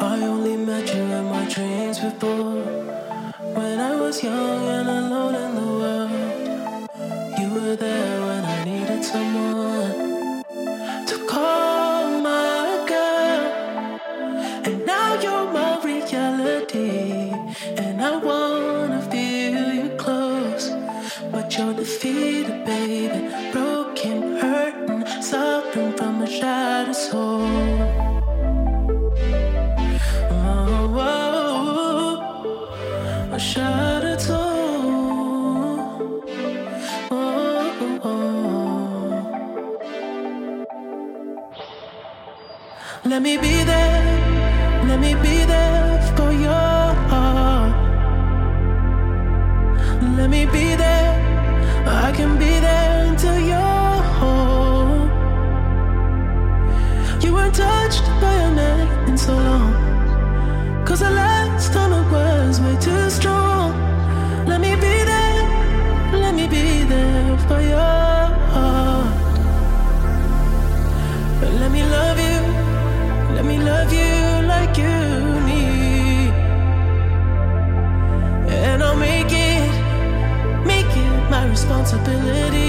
I only met you in my dreams before. When I was young and alone in the world, you were there when I needed someone to call my girl. And now you're my reality, and I wanna feel you close. But you're defeated, baby, broken, hurting, suffering from a shattered soul. Let me be there. Let me be there. possibility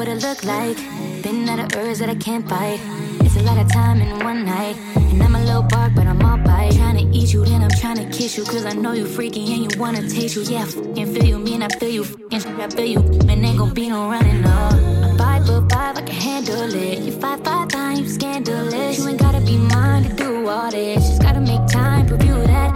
what it look like. Been out of urge that I can't fight. It's a lot of time in one night. And I'm a little bark, but I'm all bite. Trying to eat you, then I'm trying to kiss you. Cause I know you freaky and you wanna taste you. Yeah, I feel you, mean I feel you. Fucking I feel you. Man, ain't gon' be no running, no. I'm five foot five, I can handle it. You five five nine, you scandalous. You ain't gotta be mine to do all this. Just gotta make time, you that.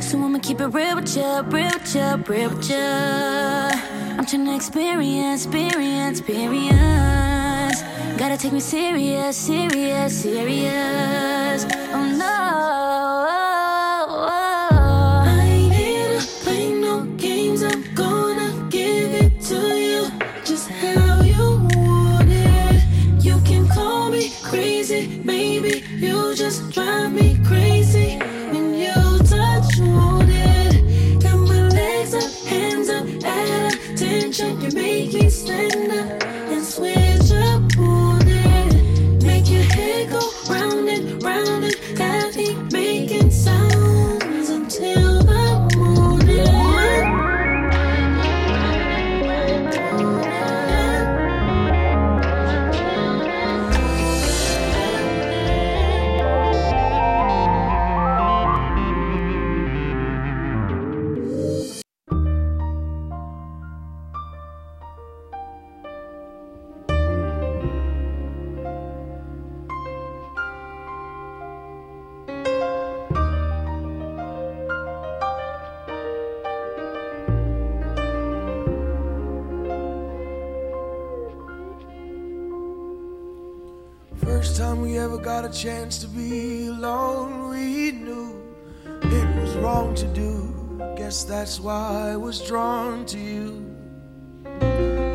So I'ma keep it real with ya, real with ya, real with ya. I'm tryna experience, experience, experience. Gotta take me serious, serious, serious. Oh no. Chance to be alone, we knew it was wrong to do. Guess that's why I was drawn to you.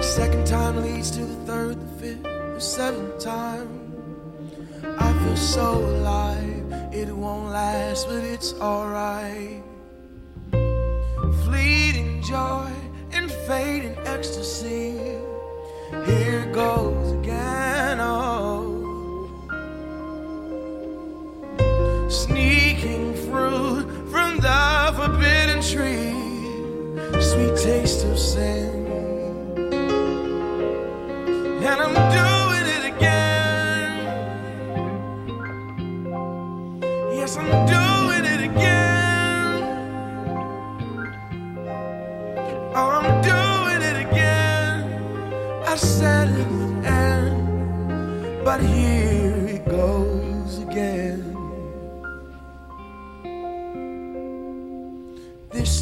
Second time leads to the third, the fifth, the seventh time. I feel so alive, it won't last, but it's alright. Fleeting joy and fading ecstasy. Here goes again, oh. Sweet taste of sin. And I'm doing it again. Yes, I'm doing it again. Oh, I'm doing it again. I said it would end, but here it goes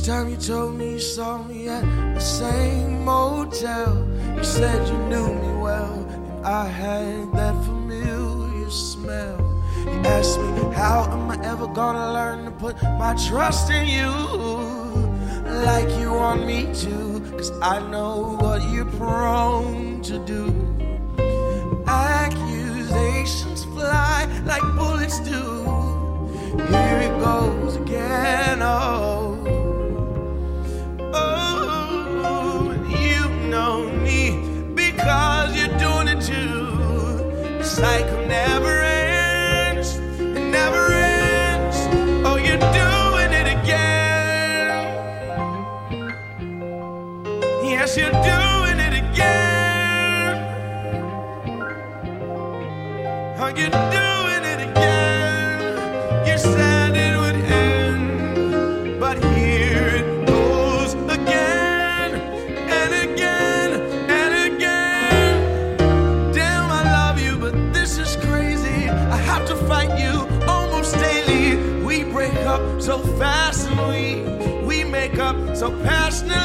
Time you told me you saw me at the same motel. You said you knew me well, and I had that familiar smell. You asked me, How am I ever gonna learn to put my trust in you? Like you want me to, cause I know what you're prone to do. Accusations fly like bullets do. Here it goes again. Oh, cycle never ends, it never ends. Oh, you're doing it again. Yes, you're doing it again. Oh, you're so passionately.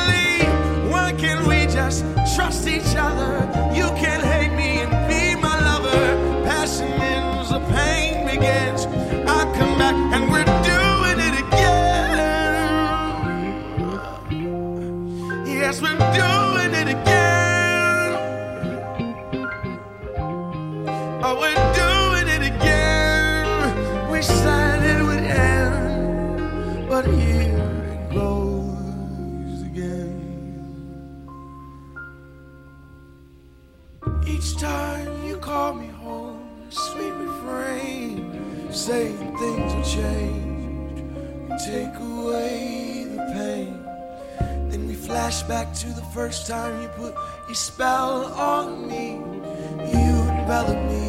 back to the first time you put your spell on me. You enveloped me.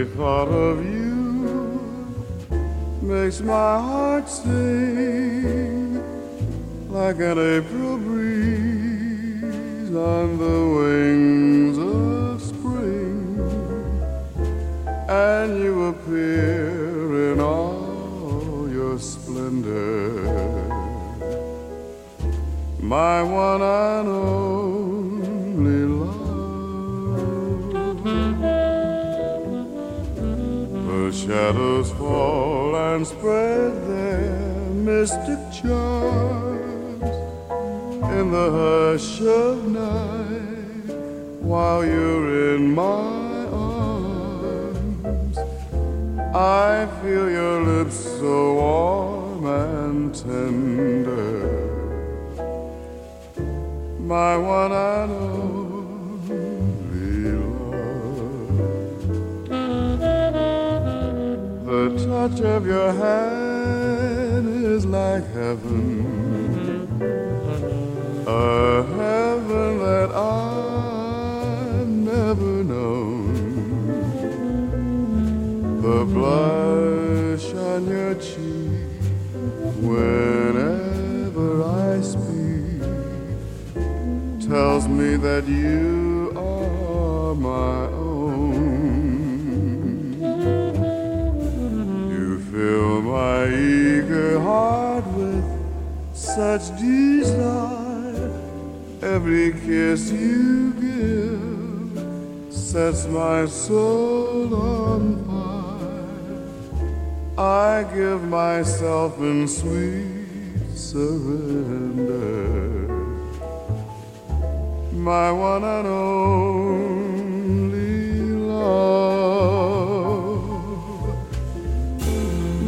Every thought of you makes my heart sing like an April breeze on the wings of spring, and you appear in all your splendor. My one and only. shadows fall and spread their mystic charms in the hush of night while you're in my arms. I feel your lips so warm and tender, my one and only. touch of your hand is like heaven, a heaven that I've never known. The blush on your cheek whenever I speak tells me that you. such desire. Every kiss you give sets my soul on fire. I give myself in sweet surrender. My one and only love.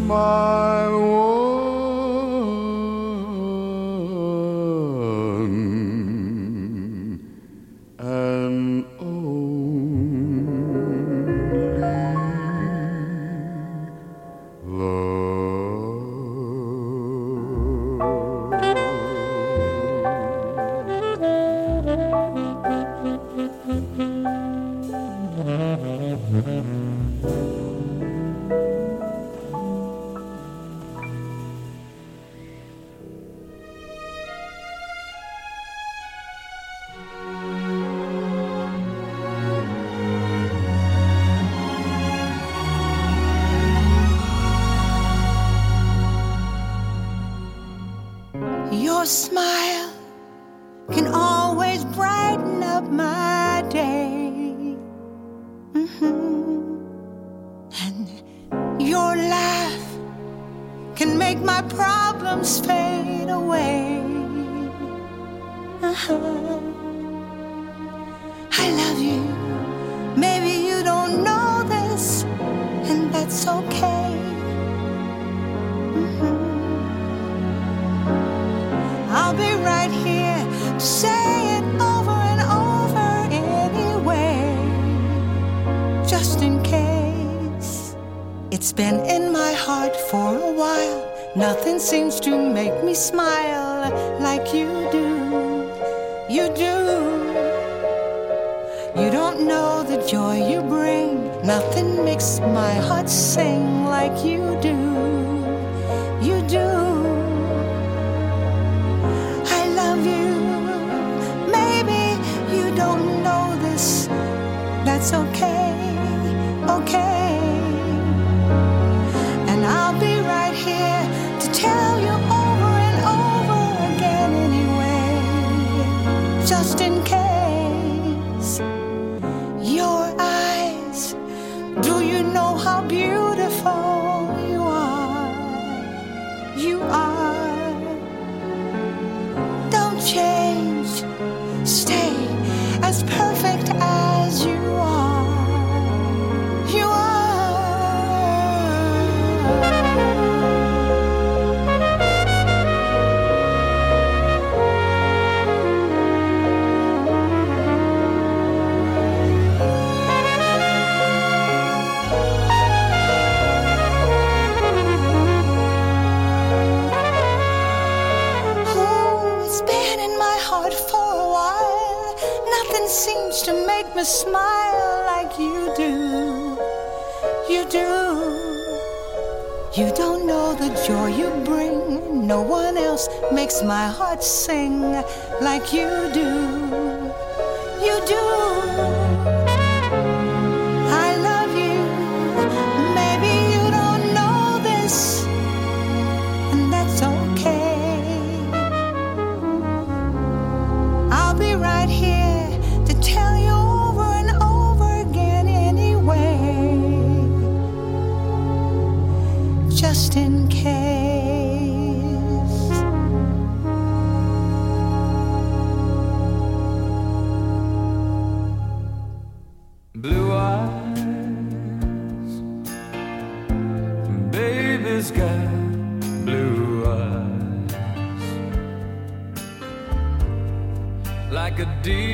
My You don't know the joy you bring. Nothing makes my heart sing like you do. You do. I love you. Maybe you don't know this. That's okay. never smile like you do. You do. You don't know the joy you bring. No one else makes my heart sing like you do. deep.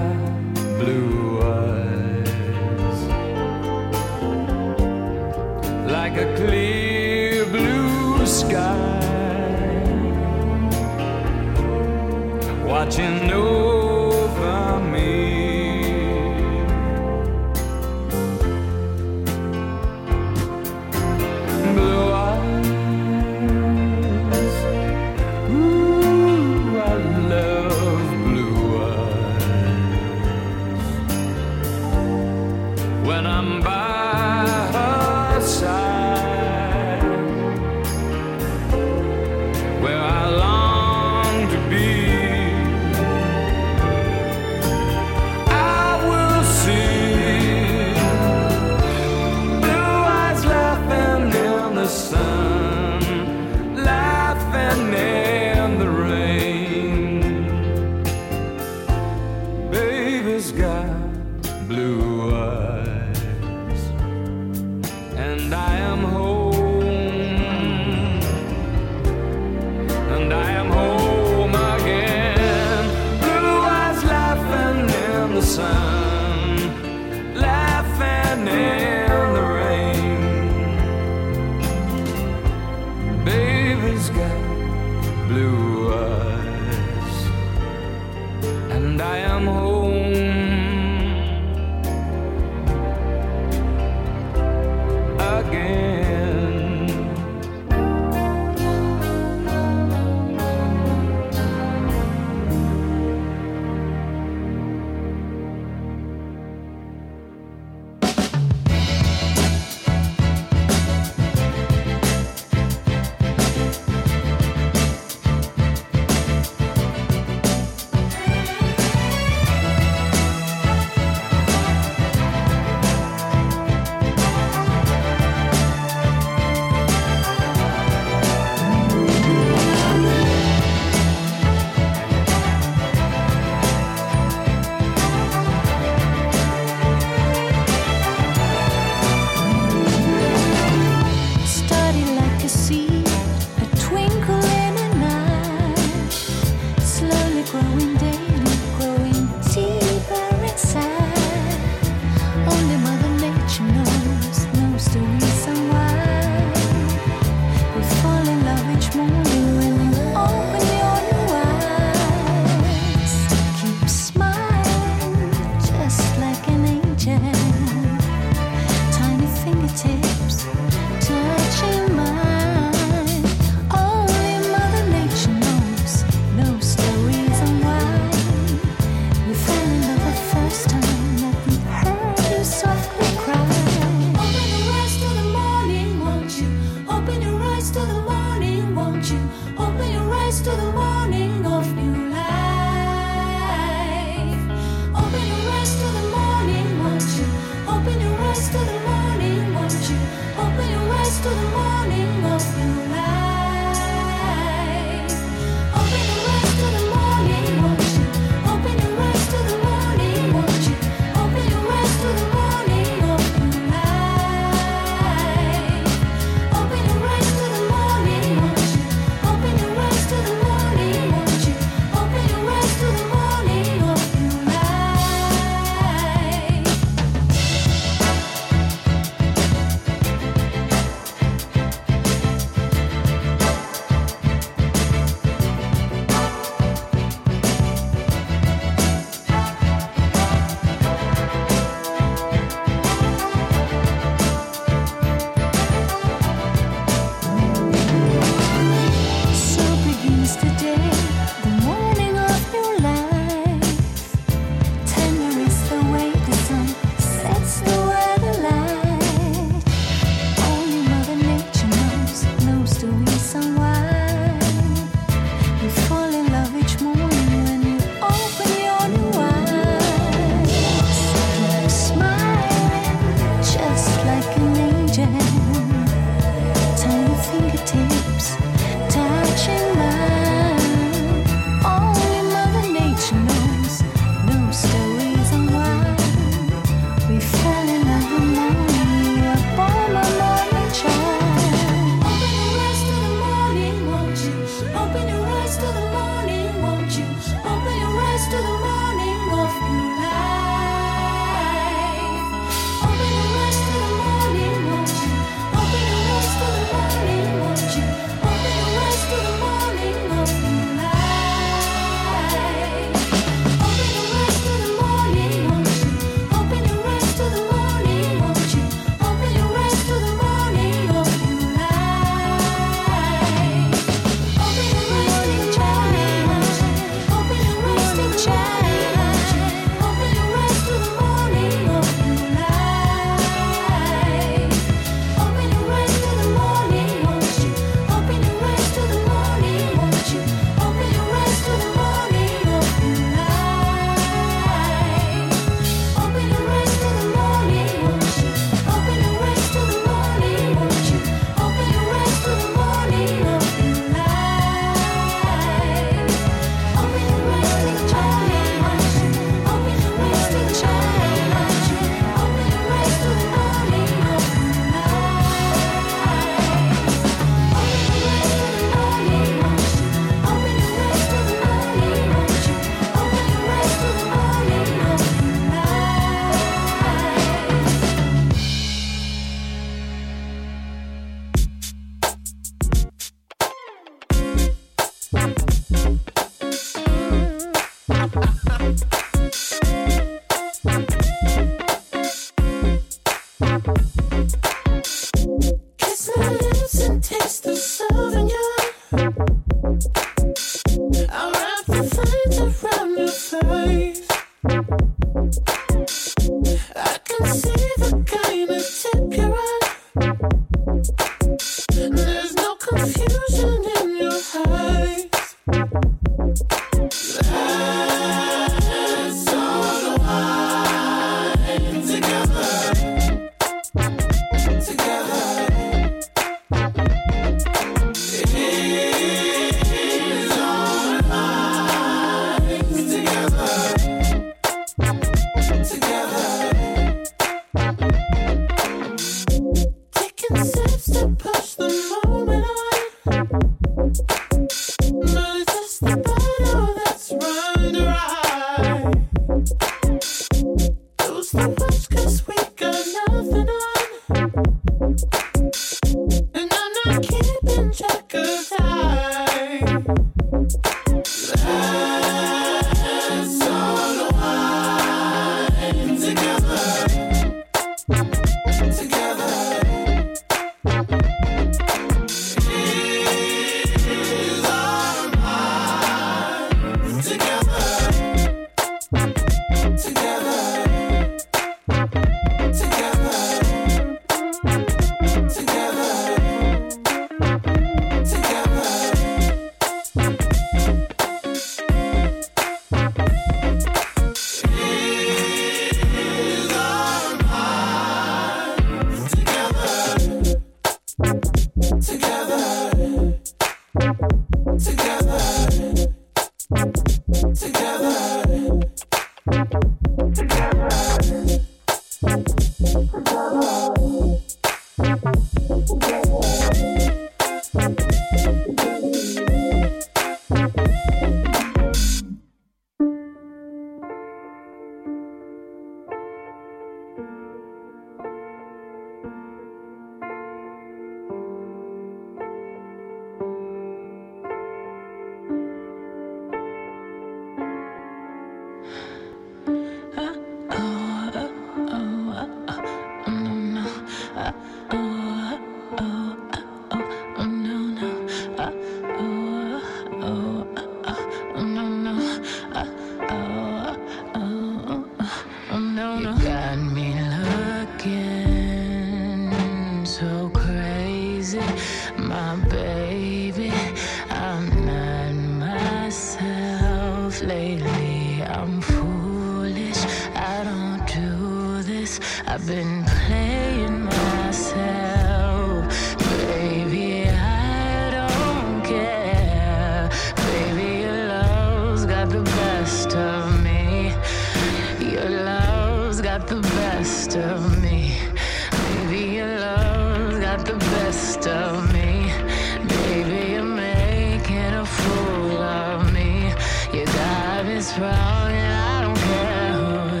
wrong and I don't care who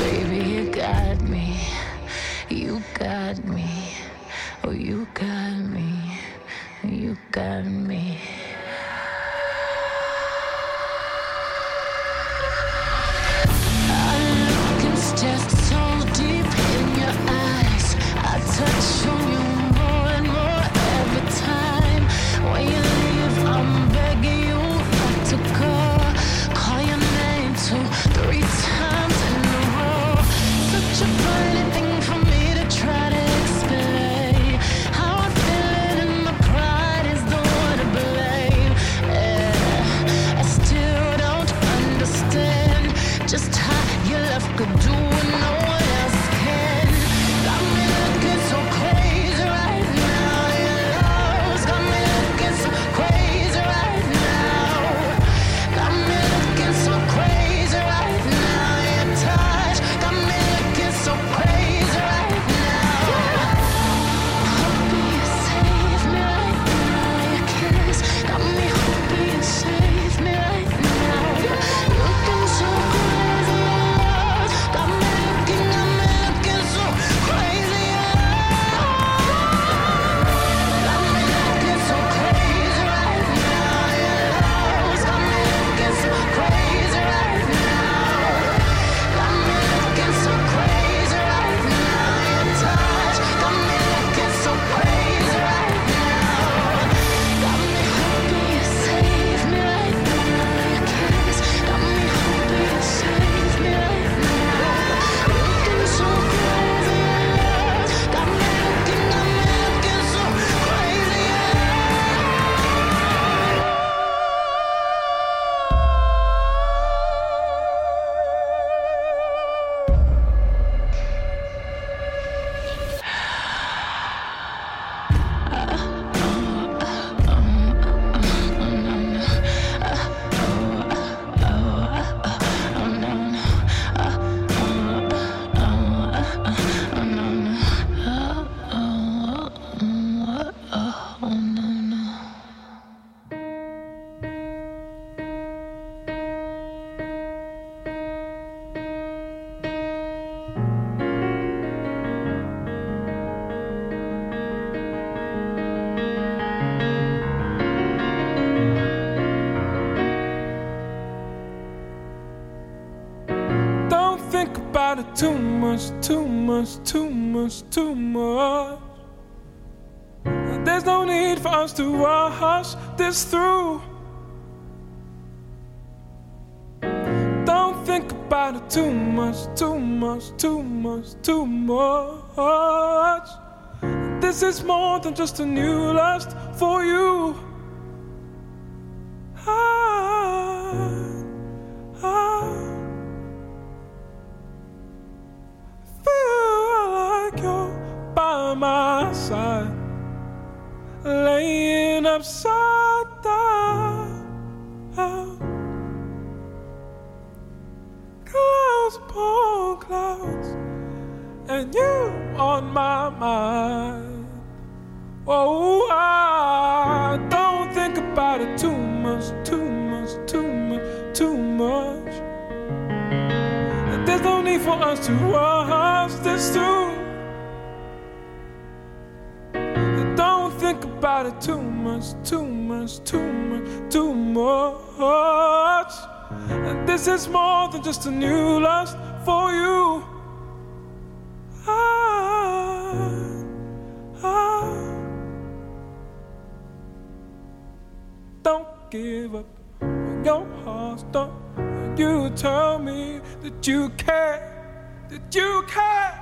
baby, you got me. You got me. Oh, you got me. You got me. could do too much. There's no need for us to rush this through. Don't think about it too much, too much, too much, too much. This is more than just a new lust for you. I, I my side, laying upside down. Clouds upon clouds, and you on my mind. Oh, I don't think about it too much, too much, too much, too much. There's no need for us to rush this through. About it too much, too much, too much, too much. And this is more than just a new lust for you. I, I, don't give up when your heart's done. You tell me that you care, that you care.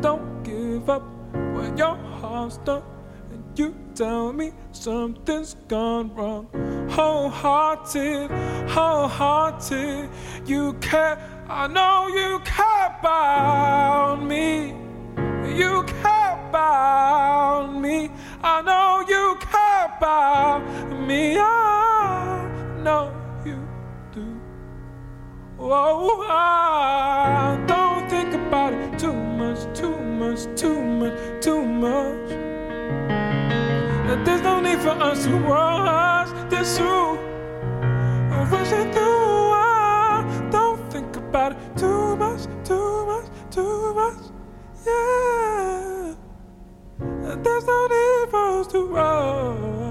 Don't give up when your heart's done. And you tell me something's gone wrong. Wholehearted, wholehearted, you care. I know you care about me. You care about me. I know you care about me. I know you do. Oh, I don't think about it too much, too much, too much, too much. And there's no need for us to rush this through. Rush it through. I don't think about it too much, too much, too much. Yeah. There's no need for us to rush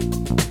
you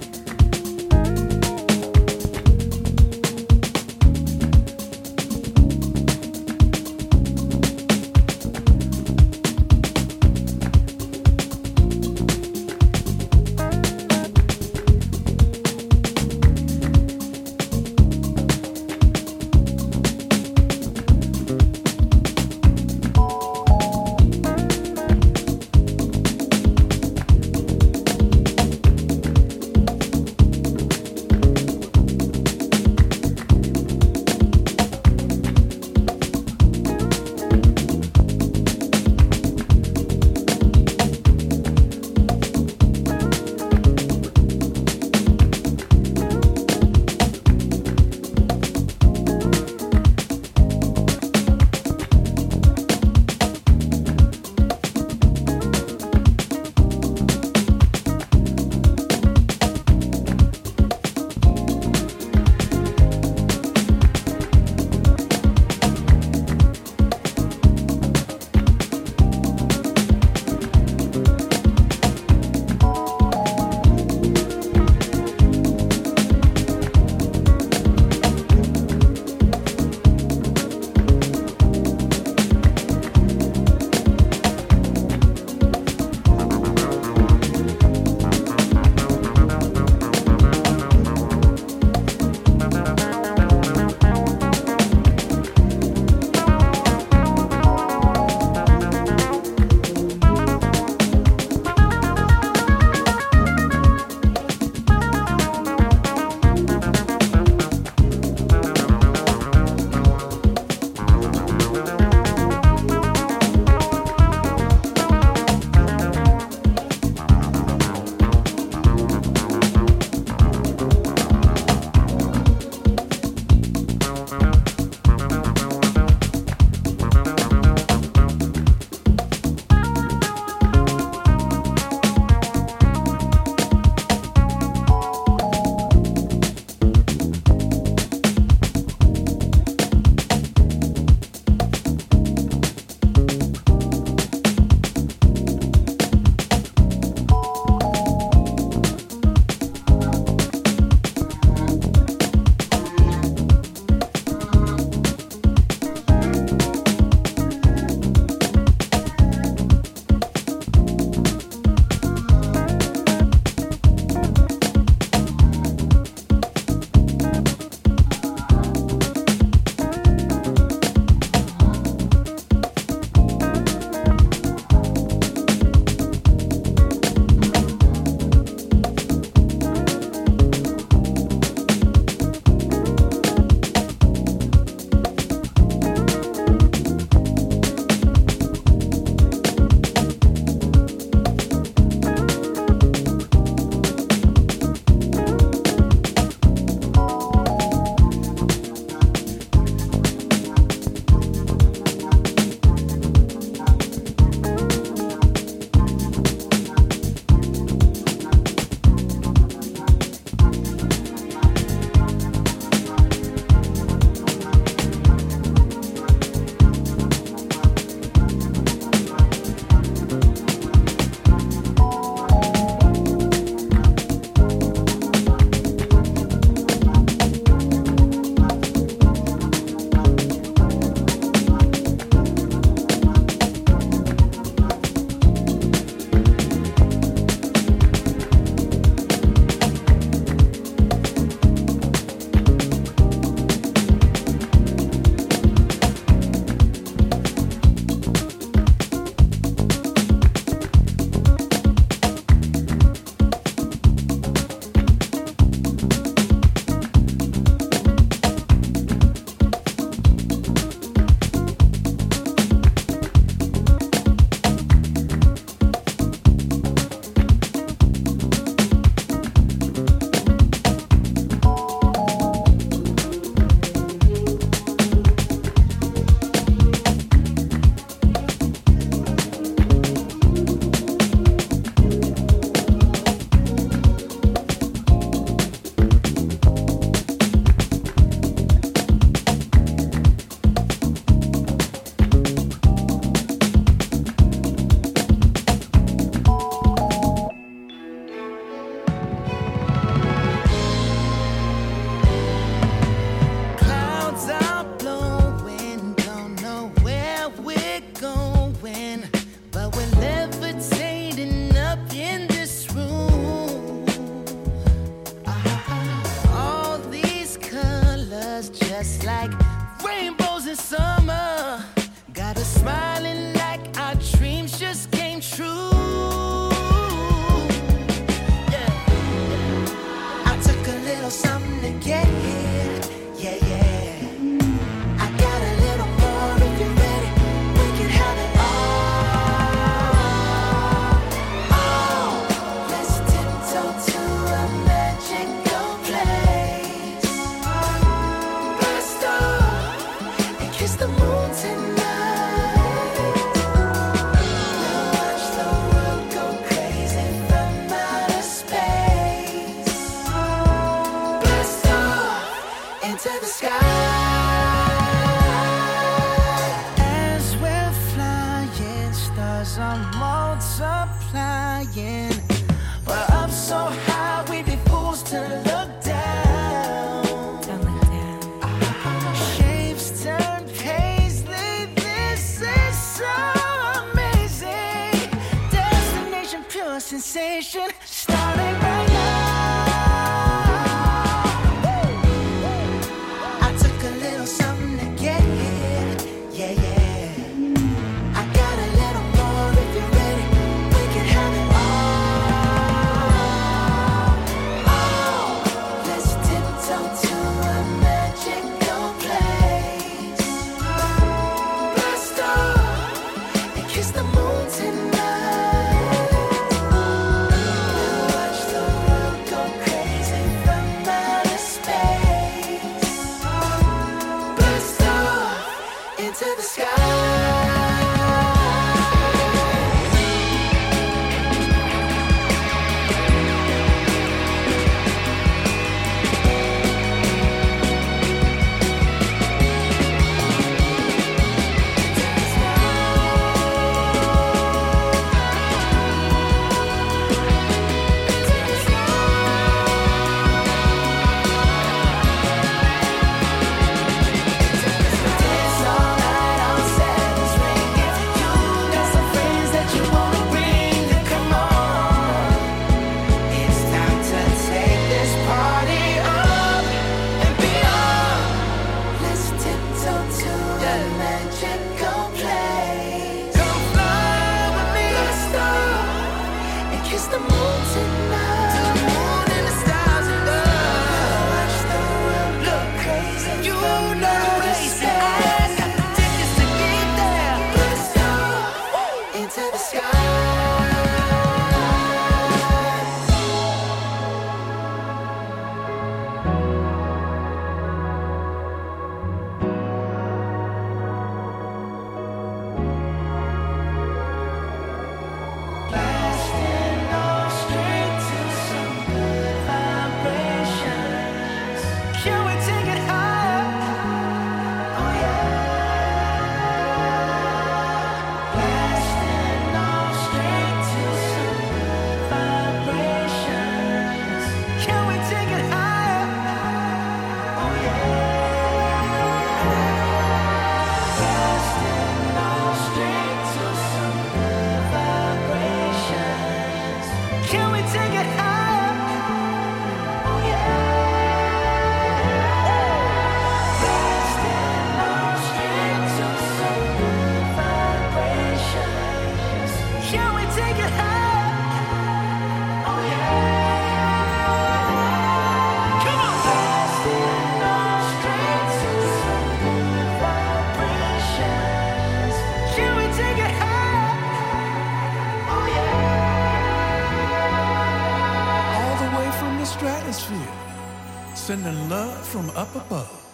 up above.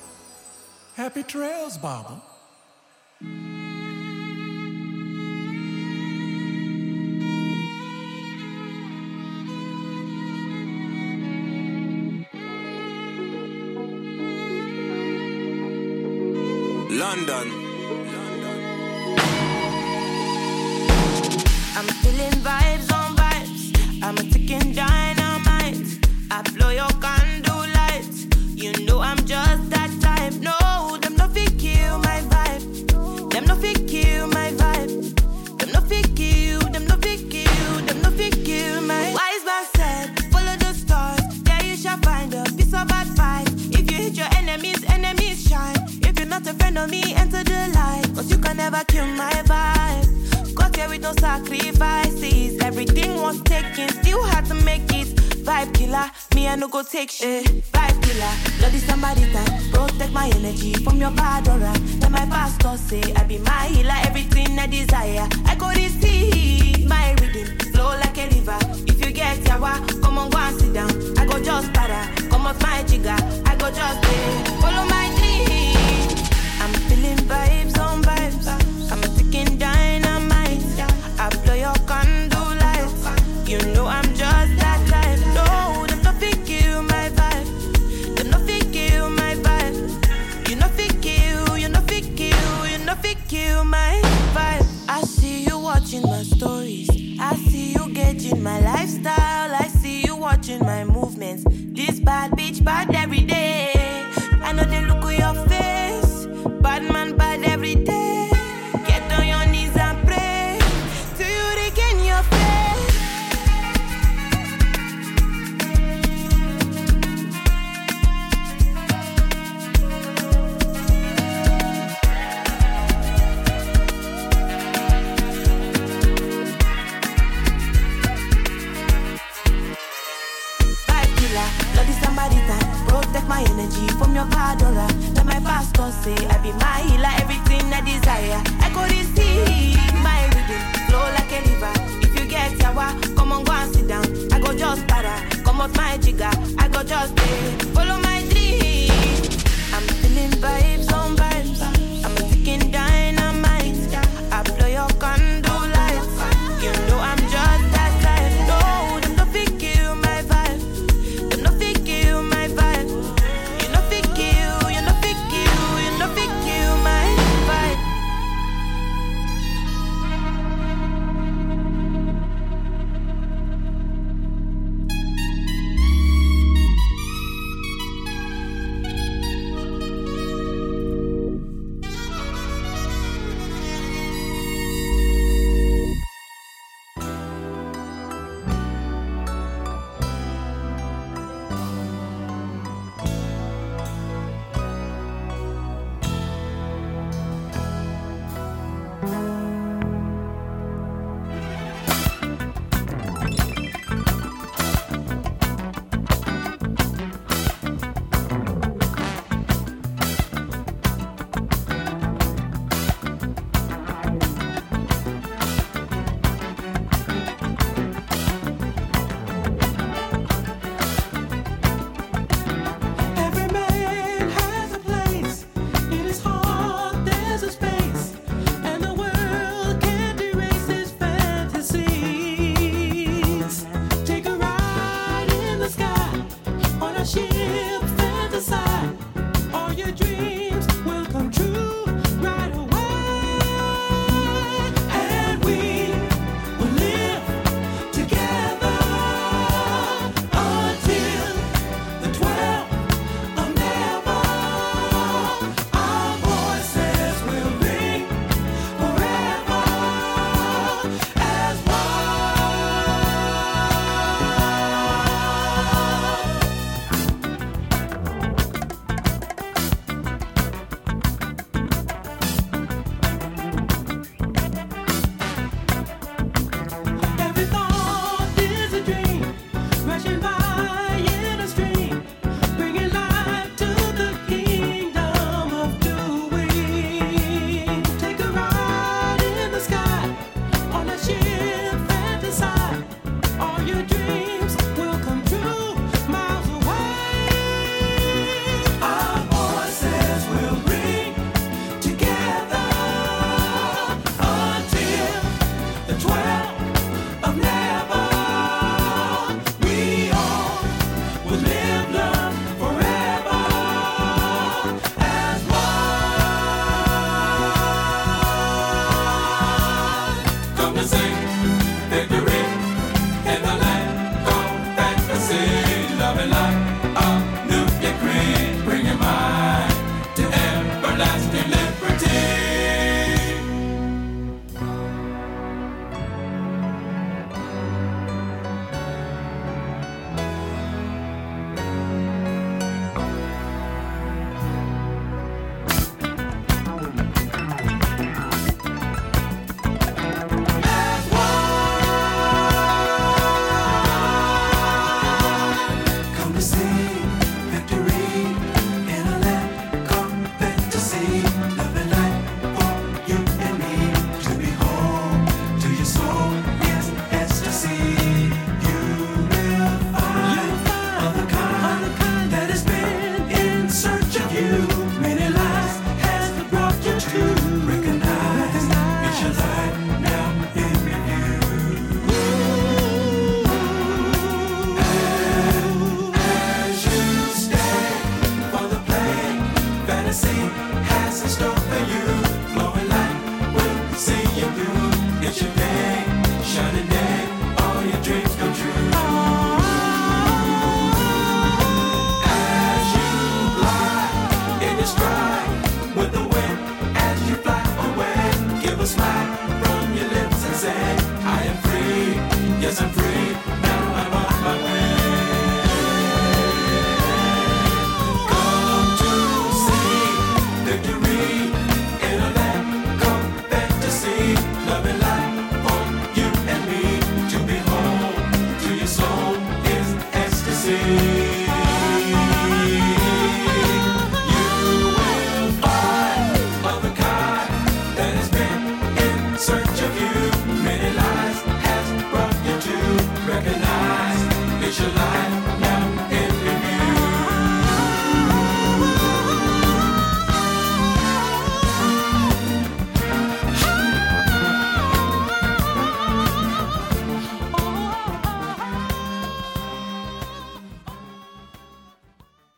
Happy trails, Baba.